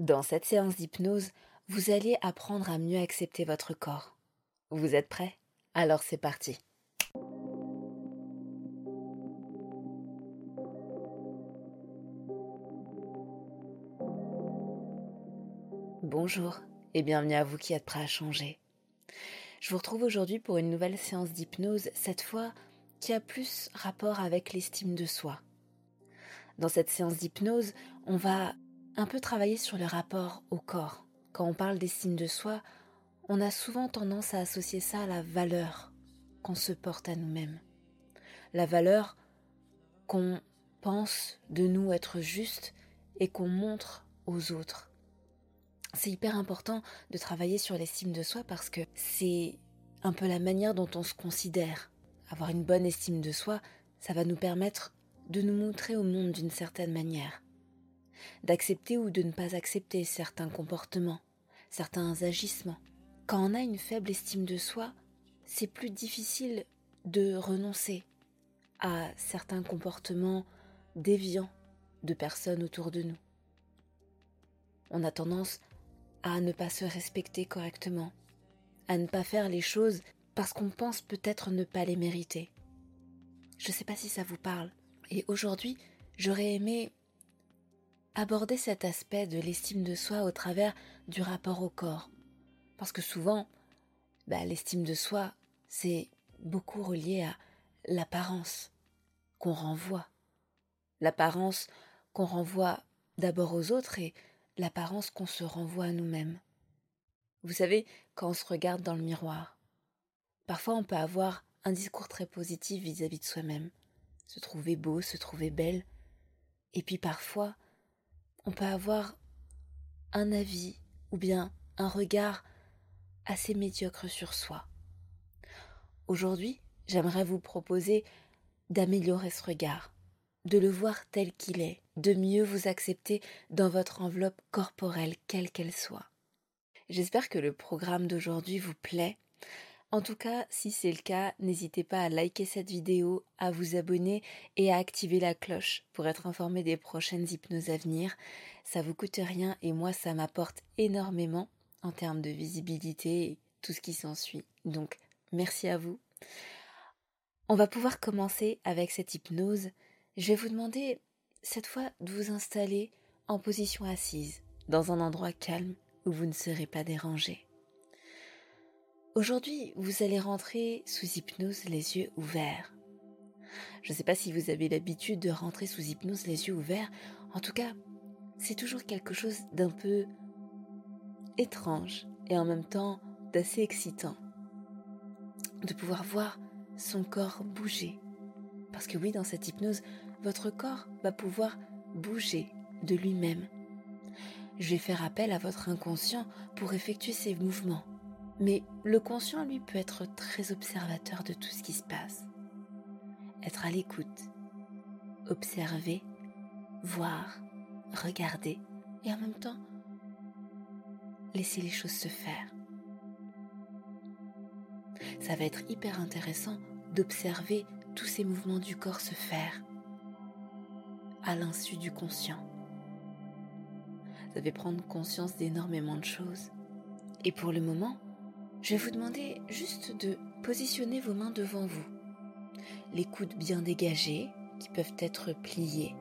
Dans cette séance d'hypnose, vous allez apprendre à mieux accepter votre corps. Vous êtes prêt Alors c'est parti. Bonjour et bienvenue à vous qui êtes prêts à changer. Je vous retrouve aujourd'hui pour une nouvelle séance d'hypnose, cette fois qui a plus rapport avec l'estime de soi. Dans cette séance d'hypnose, on va un peu travailler sur le rapport au corps. Quand on parle d'estime de soi, on a souvent tendance à associer ça à la valeur qu'on se porte à nous-mêmes. La valeur qu'on pense de nous être juste et qu'on montre aux autres. C'est hyper important de travailler sur l'estime de soi parce que c'est un peu la manière dont on se considère. Avoir une bonne estime de soi, ça va nous permettre de nous montrer au monde d'une certaine manière, d'accepter ou de ne pas accepter certains comportements, certains agissements. Quand on a une faible estime de soi, c'est plus difficile de renoncer à certains comportements déviants de personnes autour de nous. On a tendance à ne pas se respecter correctement, à ne pas faire les choses parce qu'on pense peut-être ne pas les mériter. Je ne sais pas si ça vous parle. Et aujourd'hui, j'aurais aimé aborder cet aspect de l'estime de soi au travers du rapport au corps. Parce que souvent, bah, l'estime de soi, c'est beaucoup relié à l'apparence qu'on renvoie. L'apparence qu'on renvoie d'abord aux autres et l'apparence qu'on se renvoie à nous-mêmes. Vous savez, quand on se regarde dans le miroir, parfois on peut avoir un discours très positif vis-à-vis de soi-même, se trouver beau, se trouver belle, et puis parfois on peut avoir un avis ou bien un regard assez médiocre sur soi. Aujourd'hui, j'aimerais vous proposer d'améliorer ce regard, de le voir tel qu'il est, de mieux vous accepter dans votre enveloppe corporelle, quelle qu'elle soit. J'espère que le programme d'aujourd'hui vous plaît. En tout cas, si c'est le cas, n'hésitez pas à liker cette vidéo, à vous abonner et à activer la cloche pour être informé des prochaines hypnoses à venir. Ça vous coûte rien et moi ça m'apporte énormément en termes de visibilité et tout ce qui s'ensuit. Donc merci à vous. On va pouvoir commencer avec cette hypnose. Je vais vous demander cette fois de vous installer en position assise, dans un endroit calme où vous ne serez pas dérangé. Aujourd'hui, vous allez rentrer sous hypnose les yeux ouverts. Je ne sais pas si vous avez l'habitude de rentrer sous hypnose les yeux ouverts. En tout cas, c'est toujours quelque chose d'un peu étrange et en même temps d'assez excitant. De pouvoir voir son corps bouger. Parce que oui, dans cette hypnose, votre corps va pouvoir bouger de lui-même. Je vais faire appel à votre inconscient pour effectuer ces mouvements. Mais le conscient, lui, peut être très observateur de tout ce qui se passe. Être à l'écoute, observer, voir, regarder et en même temps laisser les choses se faire. Ça va être hyper intéressant d'observer tous ces mouvements du corps se faire à l'insu du conscient. Vous allez prendre conscience d'énormément de choses. Et pour le moment, je vais vous demander juste de positionner vos mains devant vous. Les coudes bien dégagés, qui peuvent être pliés.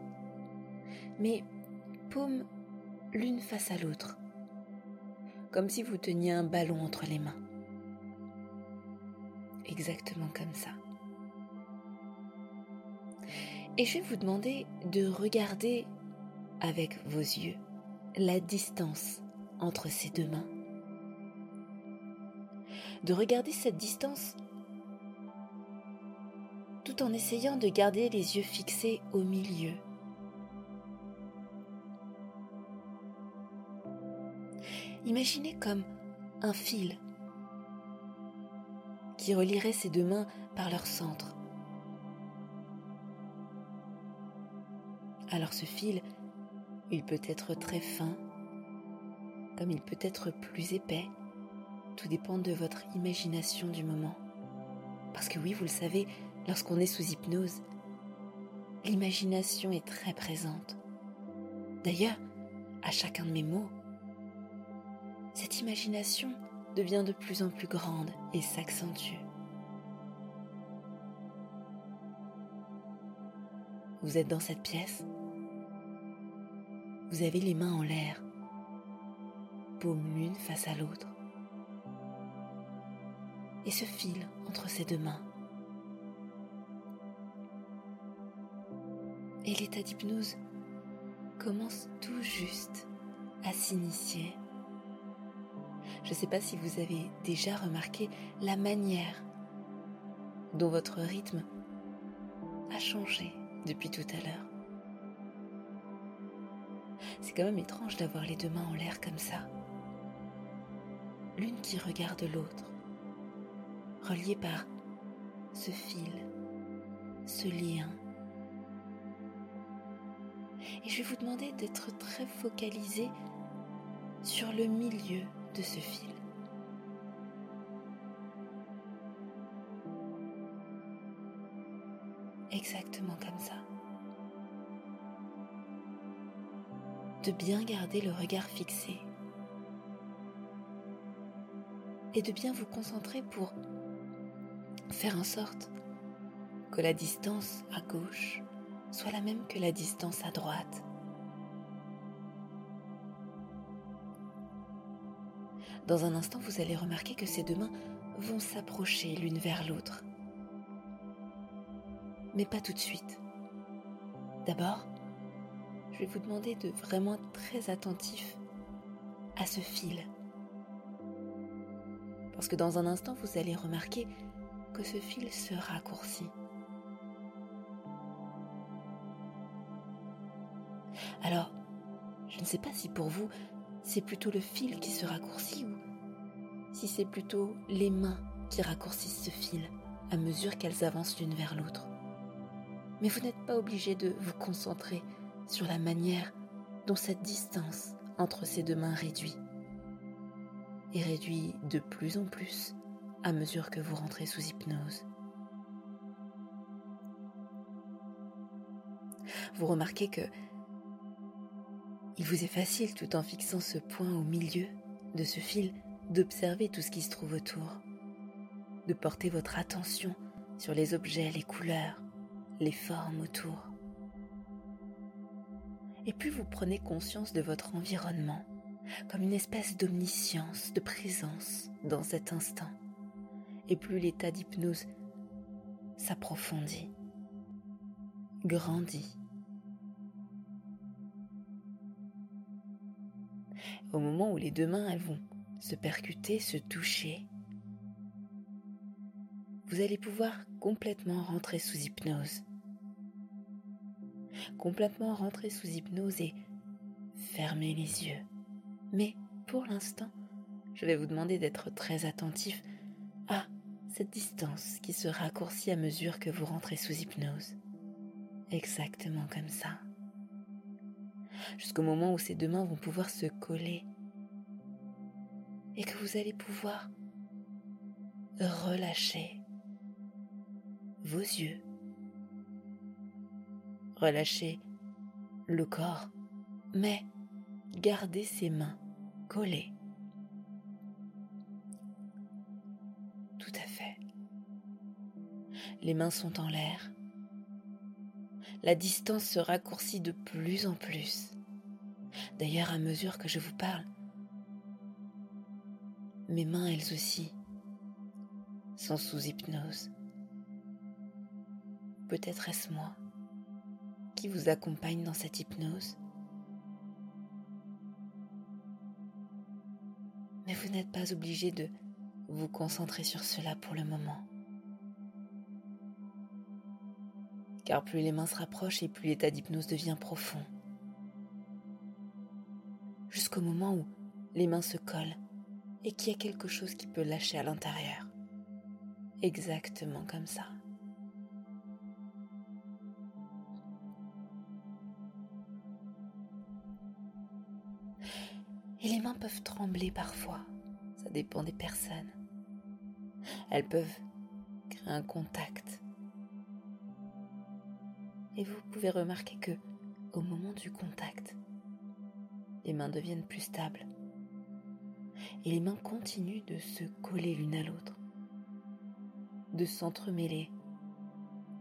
mais paume l'une face à l'autre, comme si vous teniez un ballon entre les mains. Exactement comme ça. Et je vais vous demander de regarder avec vos yeux la distance entre ces deux mains. De regarder cette distance tout en essayant de garder les yeux fixés au milieu. Imaginez comme un fil qui relierait ces deux mains par leur centre. Alors ce fil, il peut être très fin, comme il peut être plus épais. Tout dépend de votre imagination du moment. Parce que oui, vous le savez, lorsqu'on est sous hypnose, l'imagination est très présente. D'ailleurs, à chacun de mes mots, cette imagination devient de plus en plus grande et s'accentue. Vous êtes dans cette pièce, vous avez les mains en l'air, paume l'une face à l'autre, et ce fil entre ces deux mains. Et l'état d'hypnose commence tout juste à s'initier. Je ne sais pas si vous avez déjà remarqué la manière dont votre rythme a changé depuis tout à l'heure. C'est quand même étrange d'avoir les deux mains en l'air comme ça. L'une qui regarde l'autre, reliée par ce fil, ce lien. Et je vais vous demander d'être très focalisé sur le milieu de ce fil. Exactement comme ça. De bien garder le regard fixé. Et de bien vous concentrer pour faire en sorte que la distance à gauche soit la même que la distance à droite. Dans un instant, vous allez remarquer que ces deux mains vont s'approcher l'une vers l'autre. Mais pas tout de suite. D'abord, je vais vous demander de vraiment être très attentif à ce fil. Parce que dans un instant, vous allez remarquer ce fil se raccourcit. Alors, je ne sais pas si pour vous, c'est plutôt le fil qui se raccourcit ou si c'est plutôt les mains qui raccourcissent ce fil à mesure qu'elles avancent l'une vers l'autre. Mais vous n'êtes pas obligé de vous concentrer sur la manière dont cette distance entre ces deux mains réduit et réduit de plus en plus à mesure que vous rentrez sous hypnose. Vous remarquez que il vous est facile, tout en fixant ce point au milieu de ce fil, d'observer tout ce qui se trouve autour, de porter votre attention sur les objets, les couleurs, les formes autour. Et plus vous prenez conscience de votre environnement, comme une espèce d'omniscience, de présence dans cet instant, et plus l'état d'hypnose s'approfondit, grandit. Au moment où les deux mains vont se percuter, se toucher, vous allez pouvoir complètement rentrer sous hypnose. Complètement rentrer sous hypnose et fermer les yeux. Mais pour l'instant, je vais vous demander d'être très attentif à cette distance qui se raccourcit à mesure que vous rentrez sous hypnose. Exactement comme ça. Jusqu'au moment où ces deux mains vont pouvoir se coller et que vous allez pouvoir relâcher vos yeux, relâcher le corps, mais garder ses mains collées. Les mains sont en l'air. La distance se raccourcit de plus en plus. D'ailleurs, à mesure que je vous parle, mes mains, elles aussi, sont sous hypnose. Peut-être est-ce moi qui vous accompagne dans cette hypnose. Mais vous n'êtes pas obligé de vous concentrer sur cela pour le moment. Car plus les mains se rapprochent et plus l'état d'hypnose devient profond. Jusqu'au moment où les mains se collent et qu'il y a quelque chose qui peut lâcher à l'intérieur. Exactement comme ça. Et les mains peuvent trembler parfois, ça dépend des personnes. Elles peuvent créer un contact. Et vous pouvez remarquer que au moment du contact, les mains deviennent plus stables. Et les mains continuent de se coller l'une à l'autre, de s'entremêler,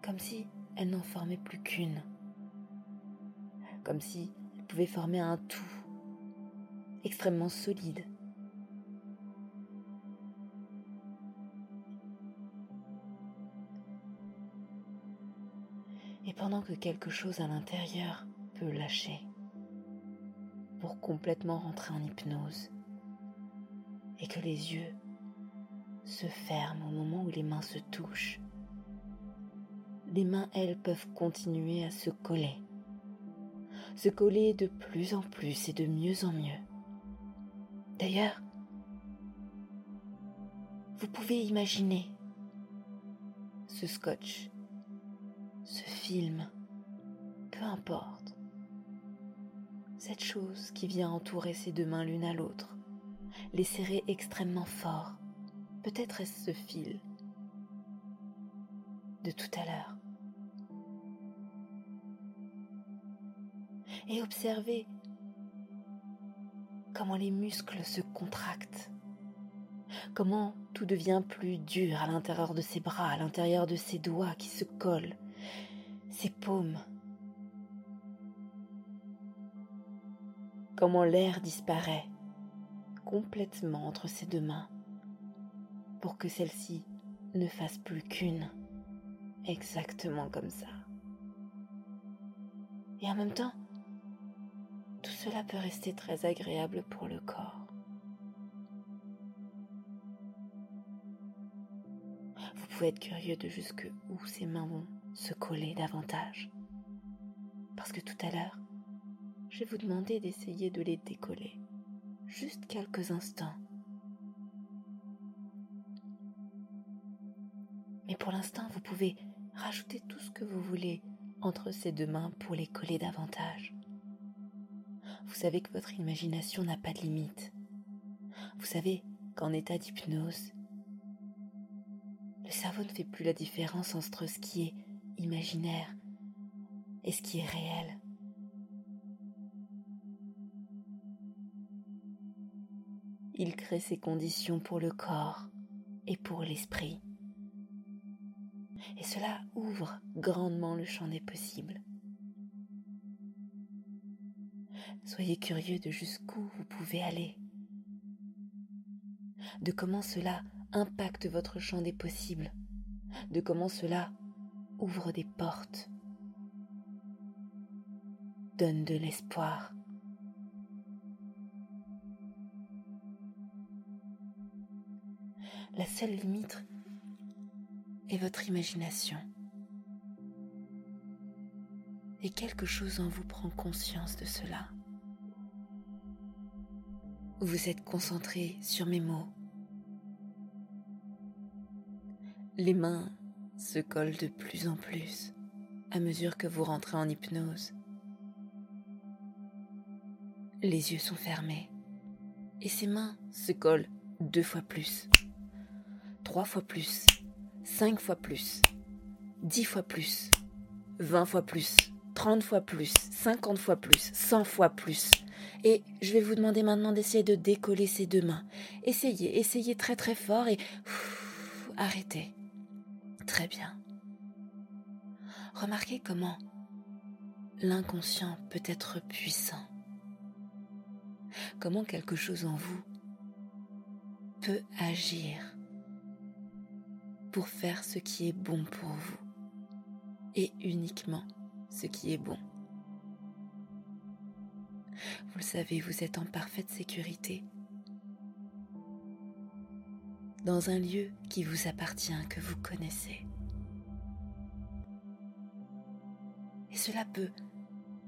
comme si elles n'en formaient plus qu'une, comme si elles pouvaient former un tout extrêmement solide. Pendant que quelque chose à l'intérieur peut lâcher pour complètement rentrer en hypnose et que les yeux se ferment au moment où les mains se touchent, les mains, elles, peuvent continuer à se coller, se coller de plus en plus et de mieux en mieux. D'ailleurs, vous pouvez imaginer ce scotch, ce film, peu importe, cette chose qui vient entourer ces deux mains l'une à l'autre, les serrer extrêmement fort, peut-être est-ce ce fil de tout à l'heure. Et observez comment les muscles se contractent, comment tout devient plus dur à l'intérieur de ses bras, à l'intérieur de ses doigts qui se collent, ses paumes, comment l'air disparaît complètement entre ses deux mains pour que celle-ci ne fasse plus qu'une, exactement comme ça. Et en même temps, tout cela peut rester très agréable pour le corps. Vous pouvez être curieux de jusque où ces mains vont se coller davantage. Parce que tout à l'heure, je vous demander d'essayer de les décoller. Juste quelques instants. Mais pour l'instant, vous pouvez rajouter tout ce que vous voulez entre ces deux mains pour les coller davantage vous savez que votre imagination n'a pas de limite. Vous savez qu'en état d'hypnose, le cerveau ne fait plus la différence entre ce qui est imaginaire et ce qui est réel. Il crée ces conditions pour le corps et pour l'esprit. Et cela ouvre grandement le champ des possibles. Soyez curieux de jusqu'où vous pouvez aller, de comment cela impacte votre champ des possibles, de comment cela ouvre des portes, donne de l'espoir. La seule limite est votre imagination. Et quelque chose en vous prend conscience de cela. Vous êtes concentré sur mes mots. Les mains se collent de plus en plus à mesure que vous rentrez en hypnose. Les yeux sont fermés et ces mains se collent deux fois plus, trois fois plus, cinq fois plus, dix fois plus, vingt fois plus, trente fois plus, cinquante fois plus, cent fois plus. Et je vais vous demander maintenant d'essayer de décoller ces deux mains. Essayez, essayez très très fort et arrêtez. Très bien. Remarquez comment l'inconscient peut être puissant, comment quelque chose en vous peut agir pour faire ce qui est bon pour vous et uniquement ce qui est bon. Vous le savez, vous êtes en parfaite sécurité dans un lieu qui vous appartient, que vous connaissez. Et cela peut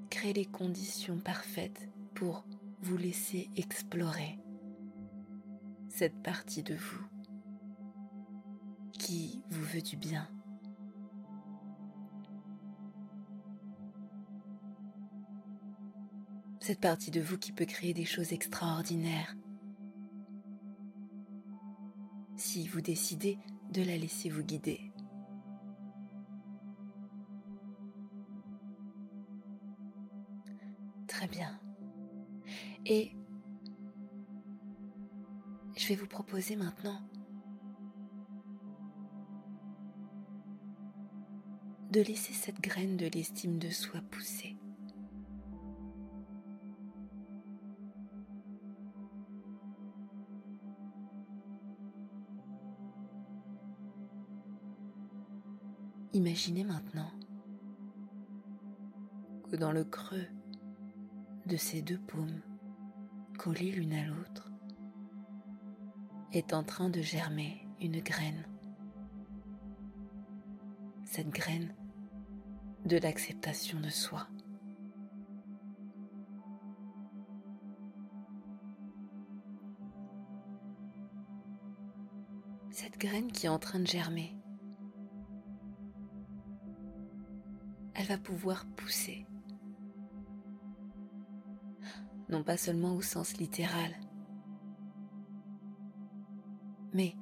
créer les conditions parfaites pour vous laisser explorer cette partie de vous qui vous veut du bien. Cette partie de vous qui peut créer des choses extraordinaires si vous décidez de la laisser vous guider. Très bien. Et je vais vous proposer maintenant de laisser cette graine de l'estime de soi pousser. Imaginez maintenant que dans le creux de ces deux paumes, collées l'une à l'autre, est en train de germer une graine. Cette graine de l'acceptation de soi. Cette graine qui est en train de germer va pouvoir pousser. Non pas seulement au sens littéral, mais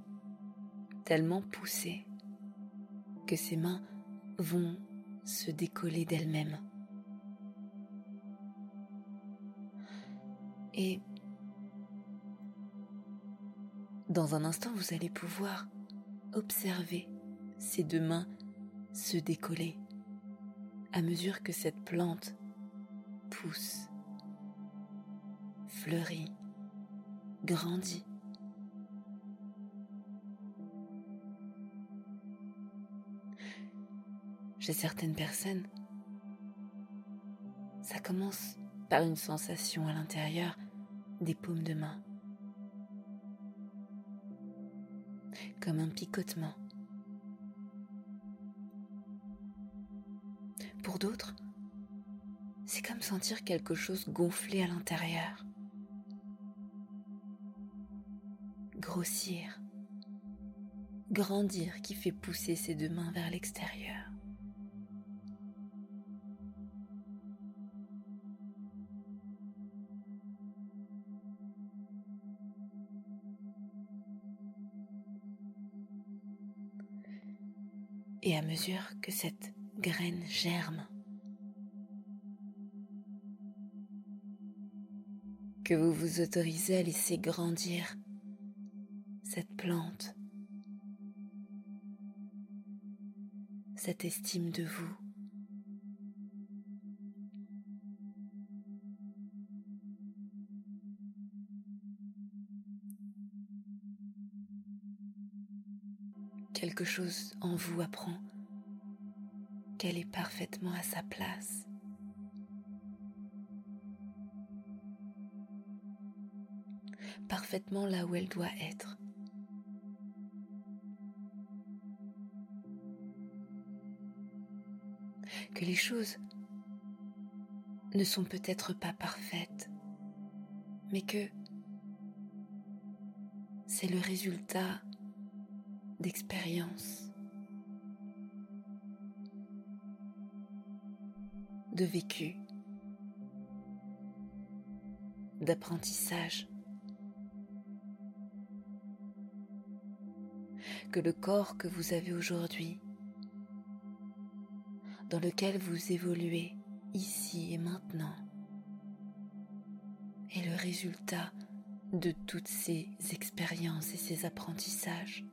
tellement pousser que ses mains vont se décoller d'elles-mêmes. Et dans un instant, vous allez pouvoir observer ces deux mains se décoller à mesure que cette plante pousse, fleurit, grandit. Chez certaines personnes, ça commence par une sensation à l'intérieur des paumes de main, comme un picotement Pour d'autres, c'est comme sentir quelque chose gonfler à l'intérieur, grossir, grandir qui fait pousser ses deux mains vers l'extérieur. Et à mesure que cette graine germe. Que vous vous autorisez à laisser grandir cette plante, cette estime de vous. Quelque chose en vous apprend qu'elle est parfaitement à sa place. Parfaitement là où elle doit être. Que les choses ne sont peut-être pas parfaites, mais que c'est le résultat d'expériences de vécu, d'apprentissage. Que le corps que vous avez aujourd'hui, dans lequel vous évoluez ici et maintenant, est le résultat de toutes ces expériences et ces apprentissages.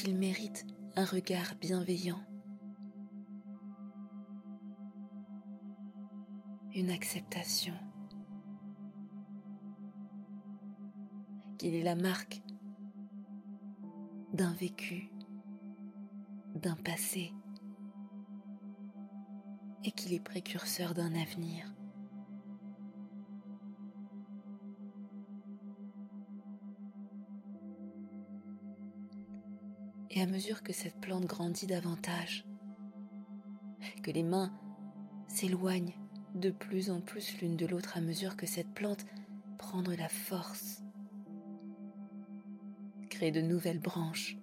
Qu'il mérite un regard bienveillant, une acceptation, qu'il est la marque d'un vécu, d'un passé, et qu'il est précurseur d'un avenir. À mesure que cette plante grandit davantage, que les mains s'éloignent de plus en plus l'une de l'autre à mesure que cette plante prend de la force, crée de nouvelles branches,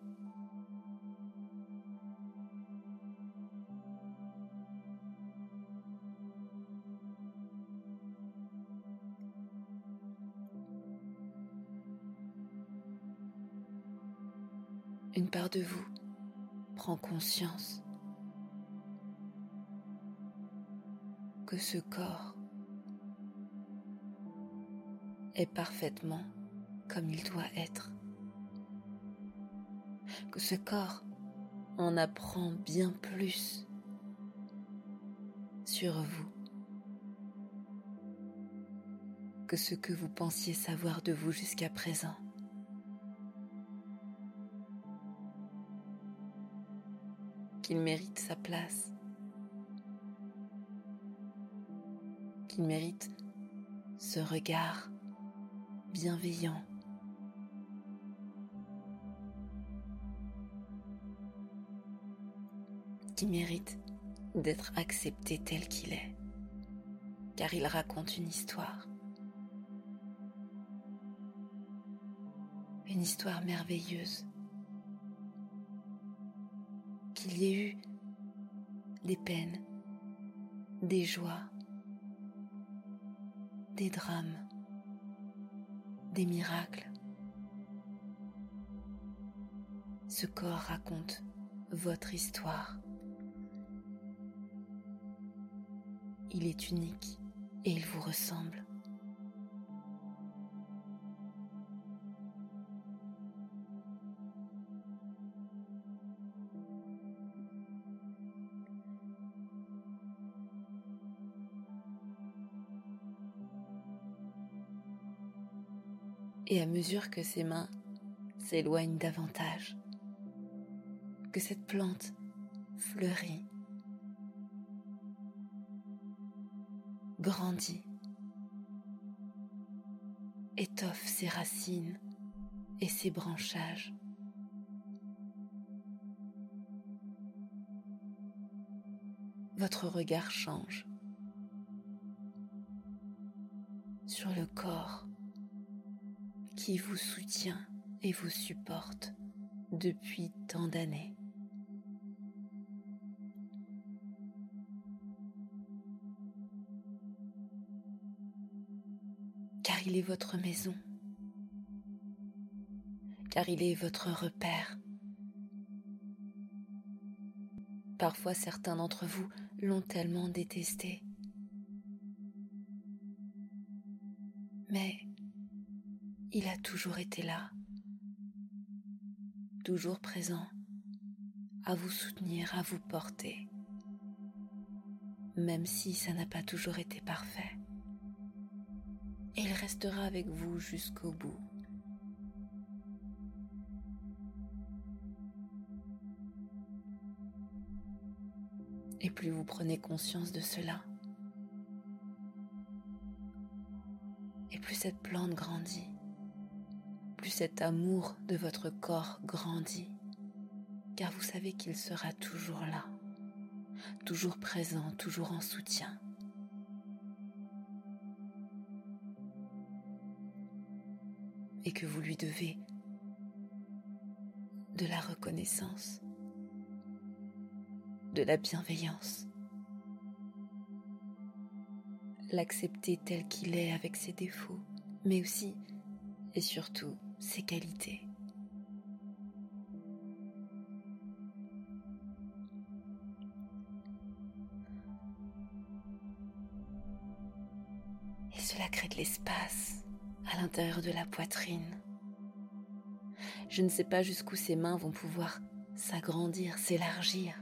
une part de vous prend conscience que ce corps est parfaitement comme il doit être, que ce corps en apprend bien plus sur vous que ce que vous pensiez savoir de vous jusqu'à présent. Qu'il mérite sa place, qu'il mérite ce regard bienveillant. qui mérite d'être accepté tel qu'il est, car il raconte une histoire. Une histoire merveilleuse ait eu des peines, des joies, des drames, des miracles. Ce corps raconte votre histoire. Il est unique et il vous ressemble. Et à mesure que ses mains s'éloignent davantage, que cette plante fleurit, grandit, étoffe ses racines et ses branchages. Votre regard change sur le corps qui vous soutient et vous supporte depuis tant d'années. Car il est votre maison, car il est votre repère. Parfois certains d'entre vous l'ont tellement détesté. Il a toujours été là, toujours présent, à vous soutenir, à vous porter, même si ça n'a pas toujours été parfait. Il restera avec vous jusqu'au bout. Et plus vous prenez conscience de cela, et plus cette plante grandit cet amour de votre corps grandit, car vous savez qu'il sera toujours là, toujours présent, toujours en soutien. Et que vous lui devez de la reconnaissance, de la bienveillance, l'accepter tel qu'il est avec ses défauts, mais aussi et surtout ses qualités. Et cela crée de l'espace à l'intérieur de la poitrine. Je ne sais pas jusqu'où ses mains vont pouvoir s'agrandir, s'élargir.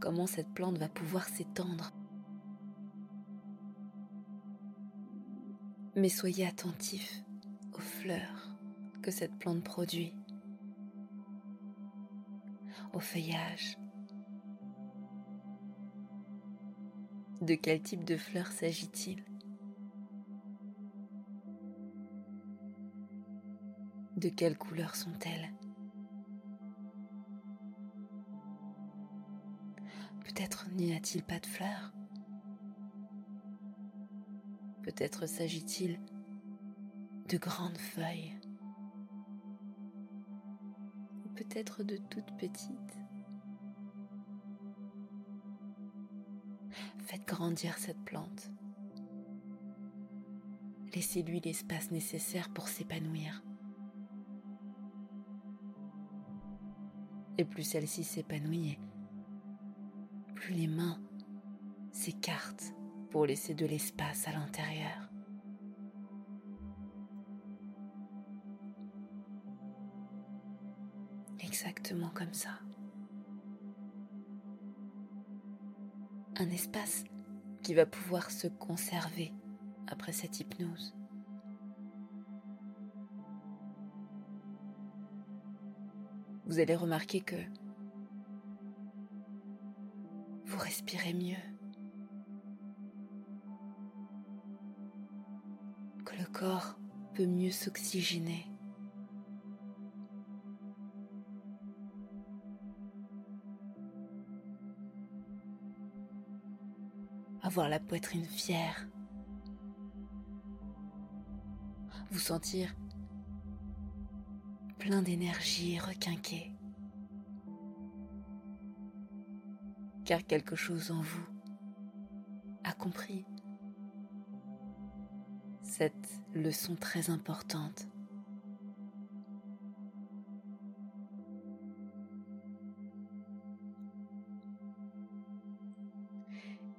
Comment cette plante va pouvoir s'étendre. Mais soyez attentifs aux fleurs que cette plante produit, au feuillage. De quel type de fleurs s'agit-il? De quelle couleur sont-elles? Peut-être n'y a-t-il pas de fleurs? Peut-être s'agit-il de grandes feuilles Ou peut-être de toutes petites Faites grandir cette plante. Laissez-lui l'espace nécessaire pour s'épanouir. Et plus celle-ci s'épanouit, plus les mains s'écartent pour laisser de l'espace à l'intérieur. Un espace qui va pouvoir se conserver après cette hypnose. vous allez remarquer que vous respirez mieux, que le corps peut mieux s'oxygéner. Avoir la poitrine fière, vous sentir plein d'énergie requinqué. Car quelque chose en vous a compris cette leçon très importante.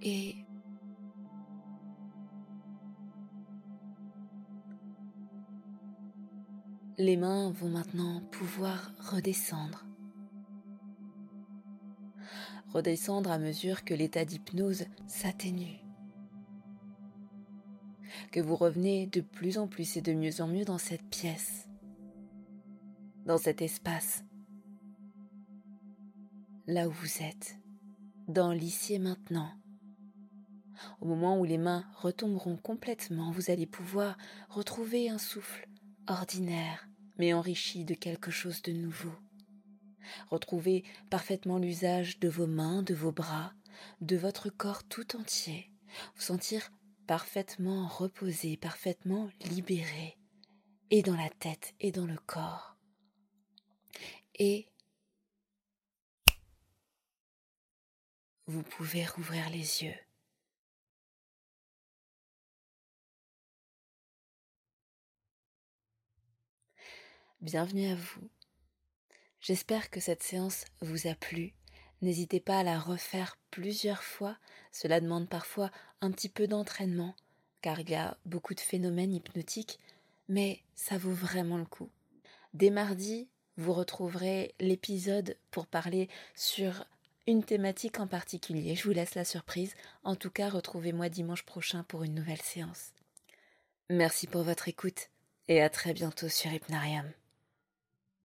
Et Les mains vont maintenant pouvoir redescendre. Redescendre à mesure que l'état d'hypnose s'atténue. Que vous revenez de plus en plus et de mieux en mieux dans cette pièce, dans cet espace, là où vous êtes, dans l'ici et maintenant. Au moment où les mains retomberont complètement, vous allez pouvoir retrouver un souffle ordinaire, mais enrichi de quelque chose de nouveau. Retrouvez parfaitement l'usage de vos mains, de vos bras, de votre corps tout entier, vous sentir parfaitement reposé, parfaitement libéré, et dans la tête et dans le corps. Et vous pouvez rouvrir les yeux. Bienvenue à vous. J'espère que cette séance vous a plu. N'hésitez pas à la refaire plusieurs fois. Cela demande parfois un petit peu d'entraînement, car il y a beaucoup de phénomènes hypnotiques, mais ça vaut vraiment le coup. Dès mardi, vous retrouverez l'épisode pour parler sur une thématique en particulier. Je vous laisse la surprise. En tout cas, retrouvez-moi dimanche prochain pour une nouvelle séance. Merci pour votre écoute et à très bientôt sur Hypnarium.